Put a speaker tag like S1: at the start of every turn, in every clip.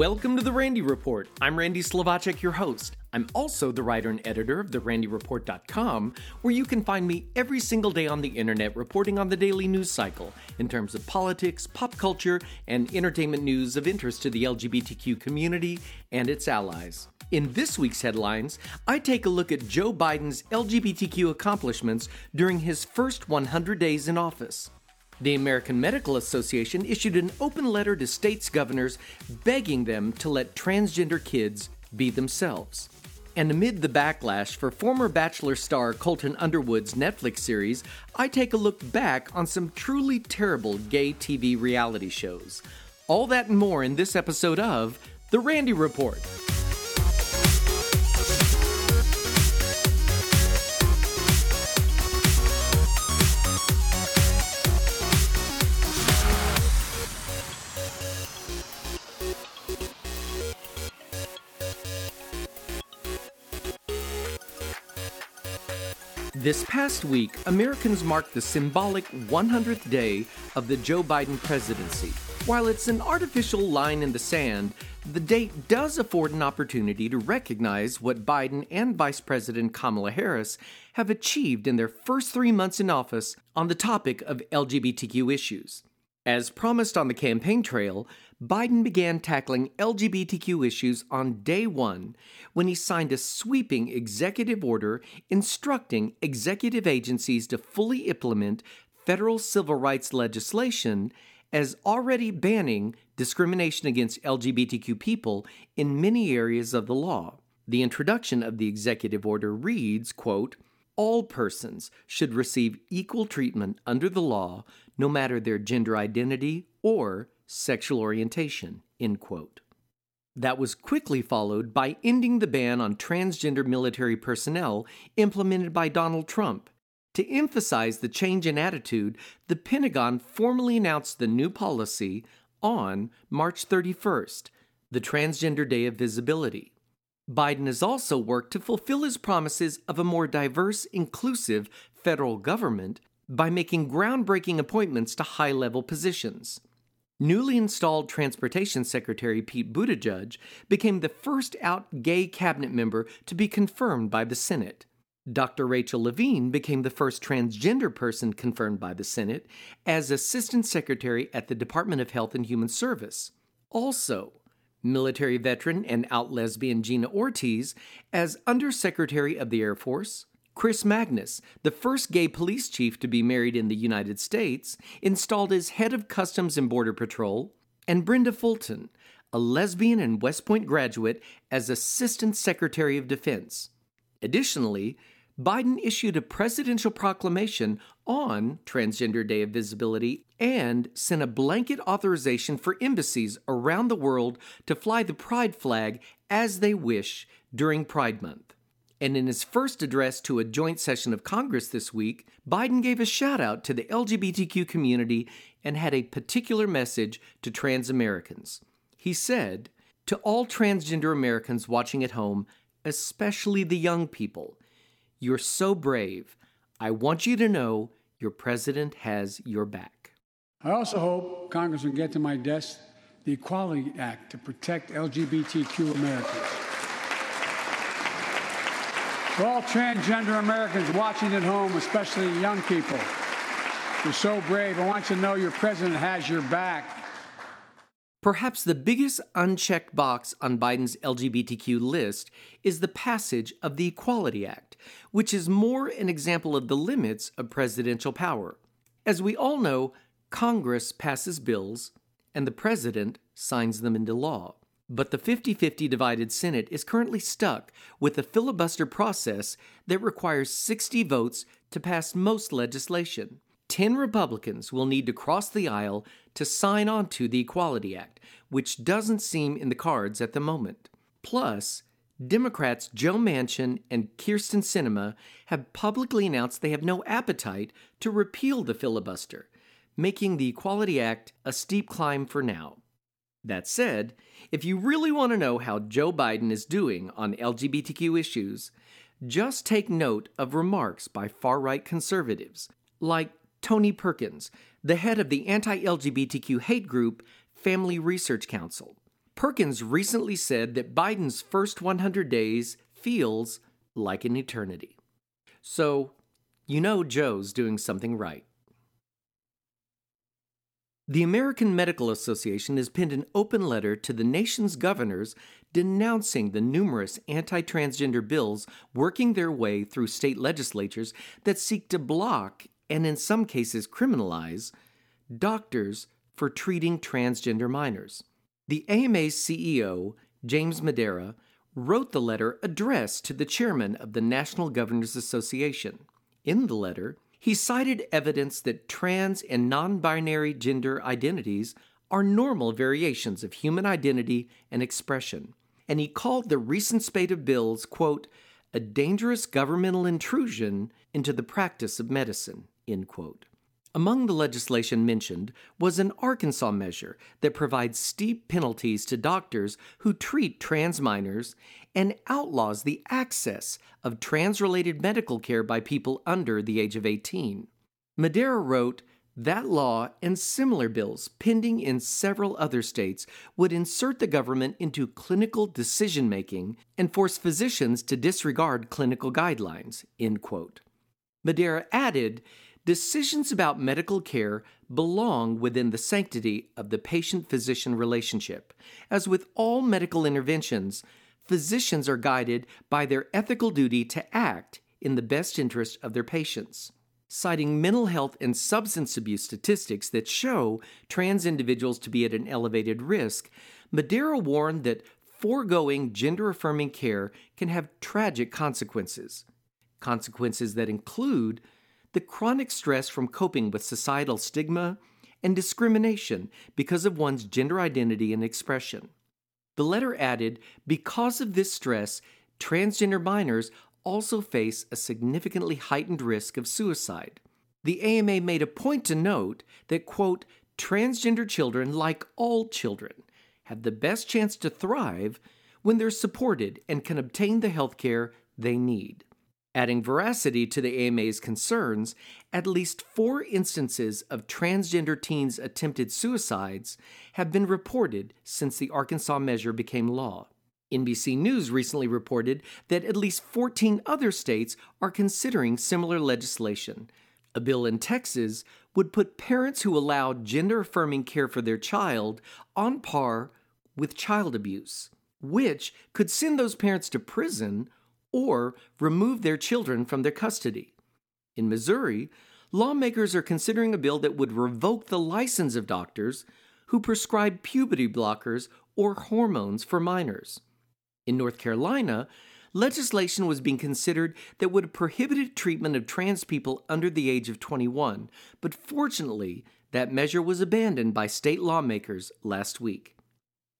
S1: Welcome to the Randy Report. I'm Randy Slovacek, your host. I'm also the writer and editor of therandyreport.com, where you can find me every single day on the internet reporting on the daily news cycle in terms of politics, pop culture, and entertainment news of interest to the LGBTQ community and its allies. In this week's headlines, I take a look at Joe Biden's LGBTQ accomplishments during his first 100 days in office. The American Medical Association issued an open letter to states' governors begging them to let transgender kids be themselves. And amid the backlash for former Bachelor star Colton Underwood's Netflix series, I take a look back on some truly terrible gay TV reality shows. All that and more in this episode of The Randy Report. This past week, Americans marked the symbolic 100th day of the Joe Biden presidency. While it's an artificial line in the sand, the date does afford an opportunity to recognize what Biden and Vice President Kamala Harris have achieved in their first three months in office on the topic of LGBTQ issues. As promised on the campaign trail, Biden began tackling LGBTQ issues on day one when he signed a sweeping executive order instructing executive agencies to fully implement federal civil rights legislation as already banning discrimination against LGBTQ people in many areas of the law. The introduction of the executive order reads, quote, all persons should receive equal treatment under the law, no matter their gender identity or sexual orientation. End quote. That was quickly followed by ending the ban on transgender military personnel implemented by Donald Trump. To emphasize the change in attitude, the Pentagon formally announced the new policy on March 31st, the Transgender Day of Visibility. Biden has also worked to fulfill his promises of a more diverse, inclusive federal government by making groundbreaking appointments to high level positions. Newly installed Transportation Secretary Pete Buttigieg became the first out gay cabinet member to be confirmed by the Senate. Dr. Rachel Levine became the first transgender person confirmed by the Senate as Assistant Secretary at the Department of Health and Human Service. Also, military veteran and out lesbian Gina Ortiz as Undersecretary of the Air Force, Chris Magnus, the first gay police chief to be married in the United States, installed as head of Customs and Border Patrol, and Brenda Fulton, a lesbian and West Point graduate, as Assistant Secretary of Defense. Additionally, Biden issued a presidential proclamation on Transgender Day of Visibility and sent a blanket authorization for embassies around the world to fly the pride flag as they wish during Pride Month. And in his first address to a joint session of Congress this week, Biden gave a shout out to the LGBTQ community and had a particular message to trans Americans. He said, To all transgender Americans watching at home, especially the young people, you're so brave. I want you to know your president has your back.
S2: I also hope Congress will get to my desk the Equality Act to protect LGBTQ Americans. For all transgender Americans watching at home, especially young people, you're so brave. I want you to know your president has your back.
S1: Perhaps the biggest unchecked box on Biden's LGBTQ list is the passage of the Equality Act, which is more an example of the limits of presidential power. As we all know, Congress passes bills and the president signs them into law. But the 50 50 divided Senate is currently stuck with a filibuster process that requires 60 votes to pass most legislation. 10 Republicans will need to cross the aisle to sign on to the Equality Act, which doesn't seem in the cards at the moment. Plus, Democrats Joe Manchin and Kyrsten Sinema have publicly announced they have no appetite to repeal the filibuster, making the Equality Act a steep climb for now. That said, if you really want to know how Joe Biden is doing on LGBTQ issues, just take note of remarks by far right conservatives, like Tony Perkins, the head of the anti LGBTQ hate group Family Research Council. Perkins recently said that Biden's first 100 days feels like an eternity. So, you know Joe's doing something right. The American Medical Association has penned an open letter to the nation's governors denouncing the numerous anti transgender bills working their way through state legislatures that seek to block and, in some cases, criminalize doctors for treating transgender minors. The AMA's CEO, James Madara, wrote the letter addressed to the chairman of the National Governors Association. In the letter, he cited evidence that trans and non binary gender identities are normal variations of human identity and expression, and he called the recent spate of bills, quote, a dangerous governmental intrusion into the practice of medicine, end quote. Among the legislation mentioned was an Arkansas measure that provides steep penalties to doctors who treat trans minors and outlaws the access of trans related medical care by people under the age of 18. Madara wrote, that law and similar bills pending in several other states would insert the government into clinical decision making and force physicians to disregard clinical guidelines. End quote. Madara added Decisions about medical care belong within the sanctity of the patient physician relationship. As with all medical interventions, physicians are guided by their ethical duty to act in the best interest of their patients. Citing mental health and substance abuse statistics that show trans individuals to be at an elevated risk, Madara warned that foregoing gender affirming care can have tragic consequences. Consequences that include the chronic stress from coping with societal stigma and discrimination because of one's gender identity and expression. The letter added because of this stress, transgender minors also face a significantly heightened risk of suicide. The AMA made a point to note that, quote, transgender children, like all children, have the best chance to thrive when they're supported and can obtain the health care they need. Adding veracity to the AMA's concerns, at least four instances of transgender teens' attempted suicides have been reported since the Arkansas measure became law. NBC News recently reported that at least 14 other states are considering similar legislation. A bill in Texas would put parents who allow gender affirming care for their child on par with child abuse, which could send those parents to prison or remove their children from their custody. In Missouri, lawmakers are considering a bill that would revoke the license of doctors who prescribe puberty blockers or hormones for minors. In North Carolina, legislation was being considered that would prohibit treatment of trans people under the age of 21, but fortunately, that measure was abandoned by state lawmakers last week.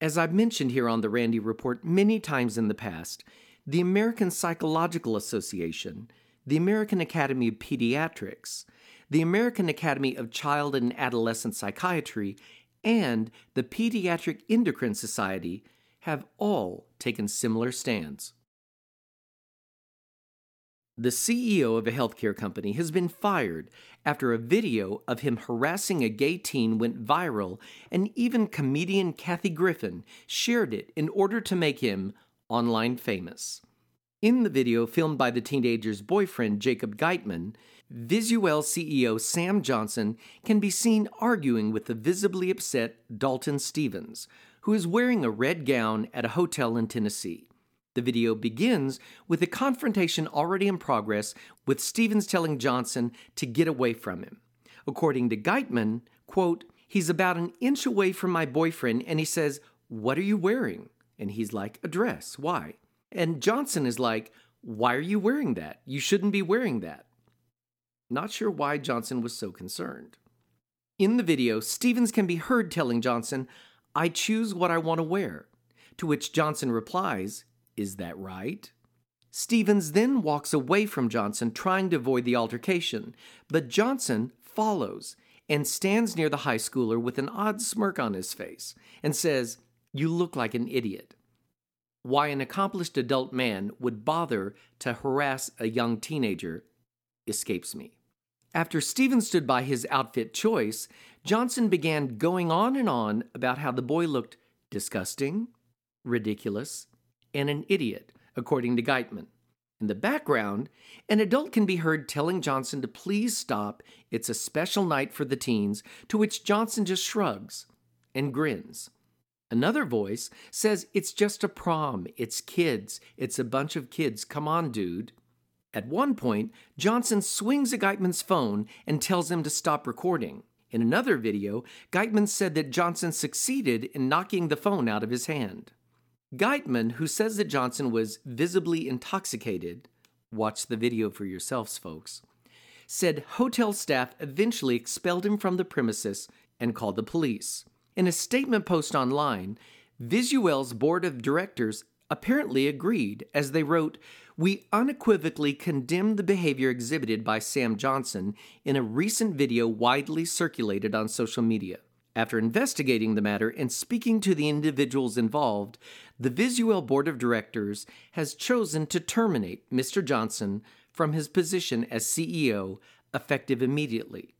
S1: As I've mentioned here on the Randy Report many times in the past, the American Psychological Association, the American Academy of Pediatrics, the American Academy of Child and Adolescent Psychiatry, and the Pediatric Endocrine Society have all taken similar stands. The CEO of a healthcare company has been fired after a video of him harassing a gay teen went viral, and even comedian Kathy Griffin shared it in order to make him online famous. In the video filmed by the teenager's boyfriend, Jacob Geitman, VisuWell CEO Sam Johnson can be seen arguing with the visibly upset Dalton Stevens, who is wearing a red gown at a hotel in Tennessee. The video begins with a confrontation already in progress, with Stevens telling Johnson to get away from him. According to Geitman, quote, he's about an inch away from my boyfriend and he says, What are you wearing? And he's like, a dress. Why? And Johnson is like, why are you wearing that? You shouldn't be wearing that. Not sure why Johnson was so concerned. In the video, Stevens can be heard telling Johnson, I choose what I want to wear. To which Johnson replies, Is that right? Stevens then walks away from Johnson, trying to avoid the altercation, but Johnson follows and stands near the high schooler with an odd smirk on his face and says, you look like an idiot. Why an accomplished adult man would bother to harass a young teenager escapes me. After Stevens stood by his outfit choice, Johnson began going on and on about how the boy looked disgusting, ridiculous, and an idiot, according to Geitman. In the background, an adult can be heard telling Johnson to please stop. It's a special night for the teens, to which Johnson just shrugs and grins. Another voice says it's just a prom, it's kids, it's a bunch of kids, come on, dude. At one point, Johnson swings at Geitman's phone and tells him to stop recording. In another video, Geitman said that Johnson succeeded in knocking the phone out of his hand. Geitman, who says that Johnson was visibly intoxicated, watch the video for yourselves, folks, said hotel staff eventually expelled him from the premises and called the police. In a statement post online, VisuWell's board of directors apparently agreed as they wrote, We unequivocally condemn the behavior exhibited by Sam Johnson in a recent video widely circulated on social media. After investigating the matter and speaking to the individuals involved, the VisuWell Board of Directors has chosen to terminate Mr. Johnson from his position as CEO effective immediately.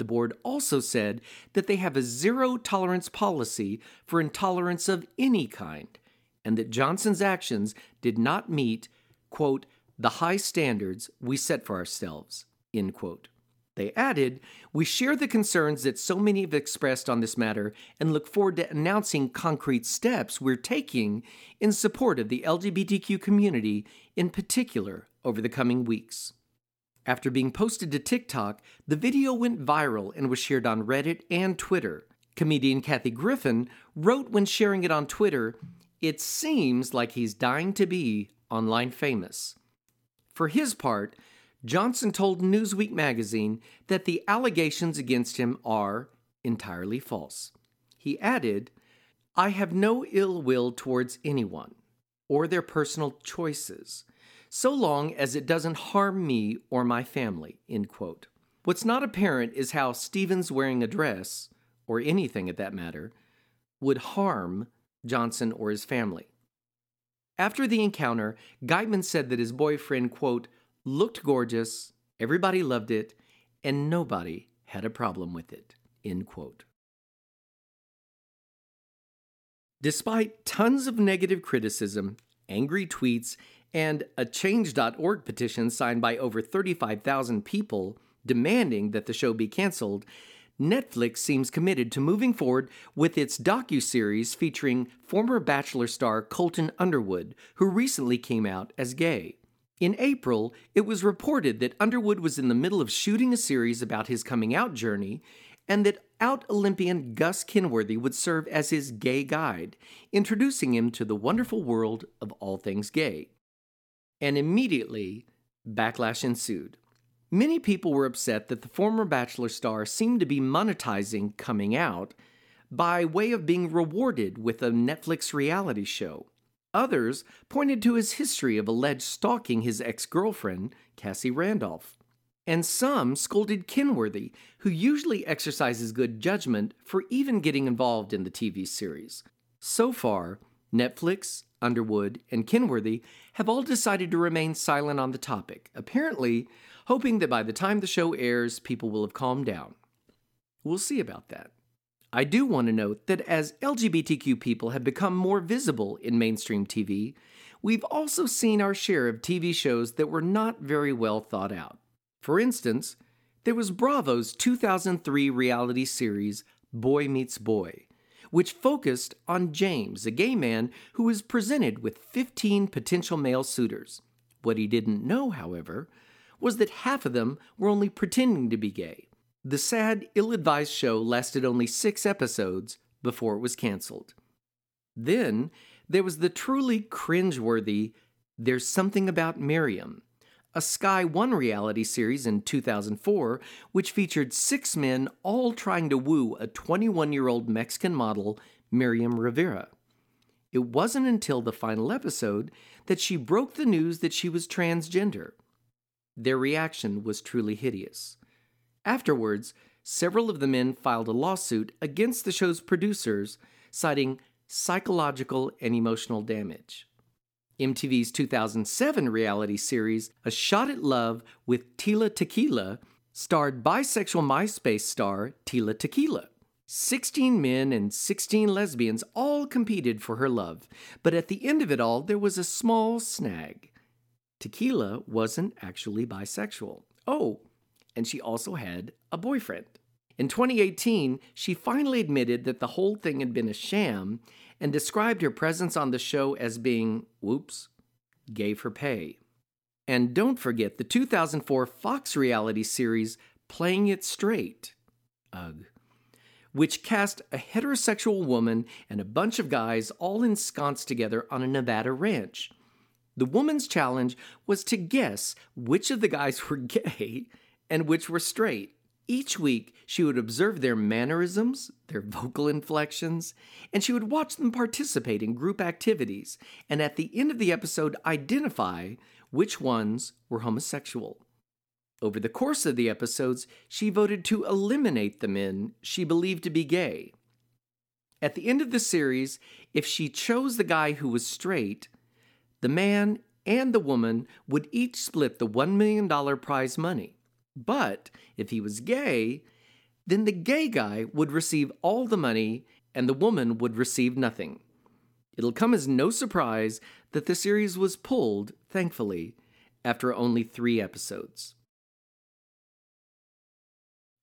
S1: The board also said that they have a zero tolerance policy for intolerance of any kind and that Johnson's actions did not meet, quote, the high standards we set for ourselves, end quote. They added, We share the concerns that so many have expressed on this matter and look forward to announcing concrete steps we're taking in support of the LGBTQ community in particular over the coming weeks. After being posted to TikTok, the video went viral and was shared on Reddit and Twitter. Comedian Kathy Griffin wrote when sharing it on Twitter, It seems like he's dying to be online famous. For his part, Johnson told Newsweek magazine that the allegations against him are entirely false. He added, I have no ill will towards anyone or their personal choices, so long as it doesn't harm me or my family. End quote. What's not apparent is how Stevens wearing a dress, or anything at that matter, would harm Johnson or his family. After the encounter, Geitman said that his boyfriend, quote, looked gorgeous, everybody loved it, and nobody had a problem with it. End quote. Despite tons of negative criticism, angry tweets, and a Change.org petition signed by over 35,000 people demanding that the show be canceled, Netflix seems committed to moving forward with its docu-series featuring former Bachelor star Colton Underwood, who recently came out as gay. In April, it was reported that Underwood was in the middle of shooting a series about his coming out journey and that out Olympian Gus Kenworthy would serve as his gay guide, introducing him to the wonderful world of all things gay. And immediately, backlash ensued. Many people were upset that the former Bachelor star seemed to be monetizing coming out by way of being rewarded with a Netflix reality show. Others pointed to his history of alleged stalking his ex girlfriend, Cassie Randolph. And some scolded Kenworthy, who usually exercises good judgment, for even getting involved in the TV series. So far, Netflix, Underwood, and Kenworthy have all decided to remain silent on the topic, apparently hoping that by the time the show airs, people will have calmed down. We'll see about that. I do want to note that as LGBTQ people have become more visible in mainstream TV, we've also seen our share of TV shows that were not very well thought out. For instance, there was Bravo's 2003 reality series Boy Meets Boy, which focused on James, a gay man who was presented with 15 potential male suitors. What he didn't know, however, was that half of them were only pretending to be gay. The sad, ill advised show lasted only six episodes before it was canceled. Then there was the truly cringe-worthy There's Something About Miriam, a Sky One reality series in 2004, which featured six men all trying to woo a 21 year old Mexican model, Miriam Rivera. It wasn't until the final episode that she broke the news that she was transgender. Their reaction was truly hideous. Afterwards, several of the men filed a lawsuit against the show's producers, citing psychological and emotional damage. MTV's 2007 reality series, A Shot at Love with Tila Tequila, starred bisexual MySpace star Tila Tequila. 16 men and 16 lesbians all competed for her love, but at the end of it all, there was a small snag. Tequila wasn't actually bisexual. Oh, and she also had a boyfriend. In 2018, she finally admitted that the whole thing had been a sham and described her presence on the show as being, whoops, gave her pay. And don't forget the 2004 Fox reality series Playing It Straight. Ugh which cast a heterosexual woman and a bunch of guys all ensconced together on a Nevada ranch. The woman's challenge was to guess which of the guys were gay and which were straight. Each week, she would observe their mannerisms, their vocal inflections, and she would watch them participate in group activities, and at the end of the episode, identify which ones were homosexual. Over the course of the episodes, she voted to eliminate the men she believed to be gay. At the end of the series, if she chose the guy who was straight, the man and the woman would each split the $1 million prize money. But if he was gay, then the gay guy would receive all the money and the woman would receive nothing. It'll come as no surprise that the series was pulled, thankfully, after only three episodes.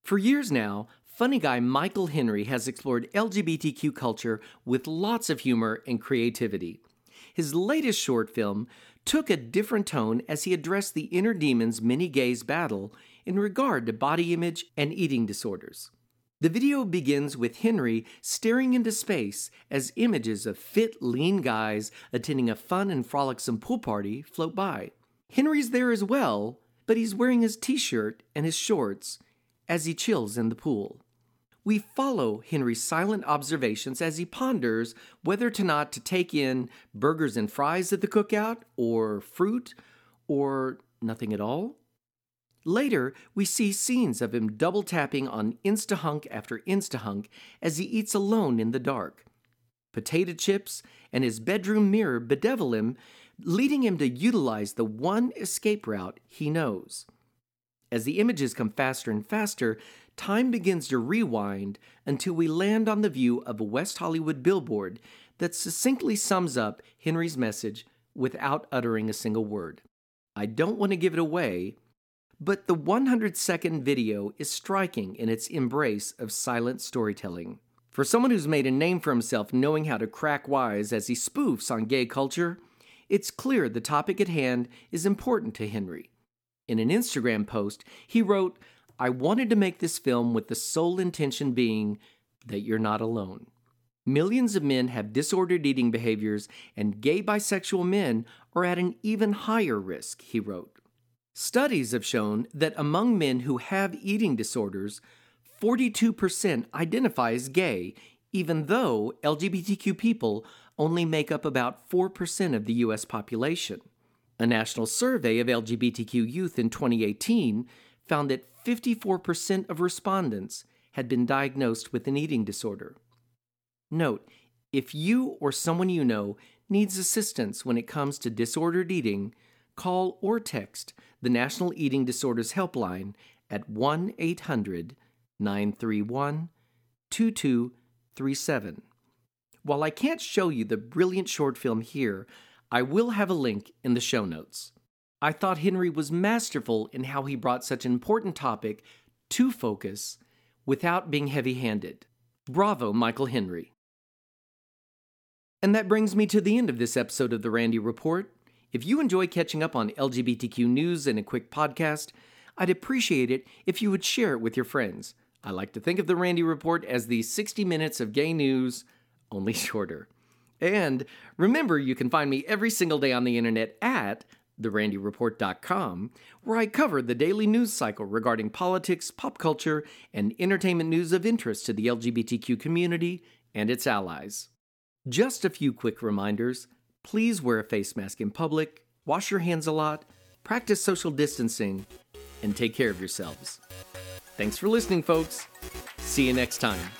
S1: For years now, funny guy Michael Henry has explored LGBTQ culture with lots of humor and creativity. His latest short film took a different tone as he addressed the inner demons many gays battle in regard to body image and eating disorders. The video begins with Henry staring into space as images of fit, lean guys attending a fun and frolicsome pool party float by. Henry's there as well, but he's wearing his t shirt and his shorts as he chills in the pool. We follow Henry's silent observations as he ponders whether to not to take in burgers and fries at the cookout, or fruit, or nothing at all. Later, we see scenes of him double tapping on Instahunk after Instahunk as he eats alone in the dark. Potato chips and his bedroom mirror bedevil him, leading him to utilize the one escape route he knows. As the images come faster and faster, time begins to rewind until we land on the view of a West Hollywood billboard that succinctly sums up Henry's message without uttering a single word. I don't want to give it away, but the 100 second video is striking in its embrace of silent storytelling. For someone who's made a name for himself knowing how to crack wise as he spoofs on gay culture, it's clear the topic at hand is important to Henry. In an Instagram post, he wrote, I wanted to make this film with the sole intention being that you're not alone. Millions of men have disordered eating behaviors, and gay bisexual men are at an even higher risk, he wrote. Studies have shown that among men who have eating disorders, 42% identify as gay, even though LGBTQ people only make up about 4% of the U.S. population. A national survey of LGBTQ youth in 2018 found that 54% of respondents had been diagnosed with an eating disorder. Note, if you or someone you know needs assistance when it comes to disordered eating, call or text the National Eating Disorders Helpline at 1 800 931 2237. While I can't show you the brilliant short film here, I will have a link in the show notes. I thought Henry was masterful in how he brought such an important topic to focus without being heavy handed. Bravo, Michael Henry. And that brings me to the end of this episode of The Randy Report. If you enjoy catching up on LGBTQ news in a quick podcast, I'd appreciate it if you would share it with your friends. I like to think of The Randy Report as the 60 minutes of gay news, only shorter. And remember, you can find me every single day on the internet at therandyreport.com, where I cover the daily news cycle regarding politics, pop culture, and entertainment news of interest to the LGBTQ community and its allies. Just a few quick reminders please wear a face mask in public, wash your hands a lot, practice social distancing, and take care of yourselves. Thanks for listening, folks. See you next time.